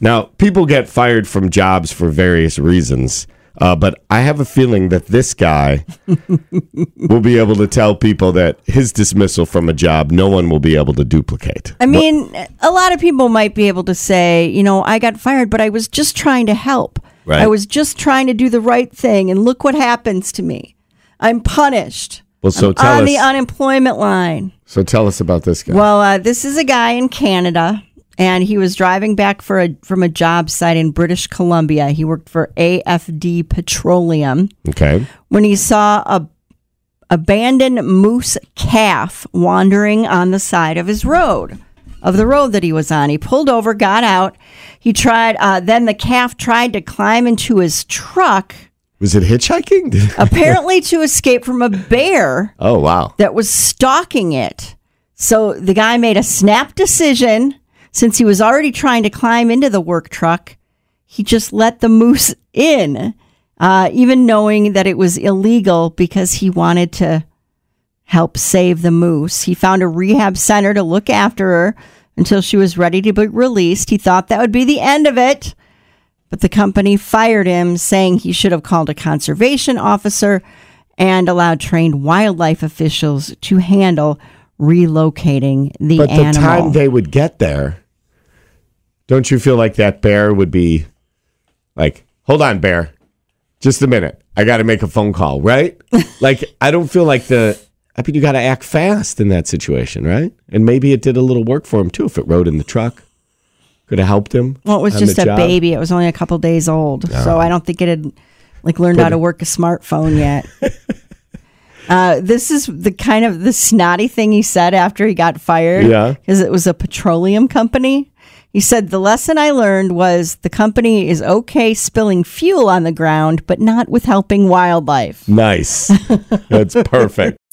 Now, people get fired from jobs for various reasons, uh, but I have a feeling that this guy will be able to tell people that his dismissal from a job, no one will be able to duplicate. I mean, a lot of people might be able to say, you know, I got fired, but I was just trying to help. Right. I was just trying to do the right thing, and look what happens to me. I'm punished. Well, so I'm tell on us. the unemployment line. so tell us about this guy. Well, uh, this is a guy in Canada, and he was driving back for a from a job site in British Columbia. He worked for AFD Petroleum okay. when he saw a abandoned moose calf wandering on the side of his road of the road that he was on he pulled over got out he tried uh, then the calf tried to climb into his truck Was it hitchhiking? apparently to escape from a bear oh, wow. that was stalking it so the guy made a snap decision since he was already trying to climb into the work truck he just let the moose in uh, even knowing that it was illegal because he wanted to help save the moose. He found a rehab center to look after her until she was ready to be released. He thought that would be the end of it, but the company fired him, saying he should have called a conservation officer and allowed trained wildlife officials to handle relocating the animal. But the time they would get there, don't you feel like that bear would be like, hold on, bear, just a minute. I got to make a phone call, right? like, I don't feel like the, I mean, you got to act fast in that situation, right? And maybe it did a little work for him too if it rode in the truck. Could have helped him. Well, it was just a job. baby. It was only a couple days old, so I don't think it had like learned how to work a smartphone yet. uh, this is the kind of the snotty thing he said after he got fired. Yeah. because it was a petroleum company. He said the lesson I learned was the company is okay spilling fuel on the ground, but not with helping wildlife. Nice. That's perfect.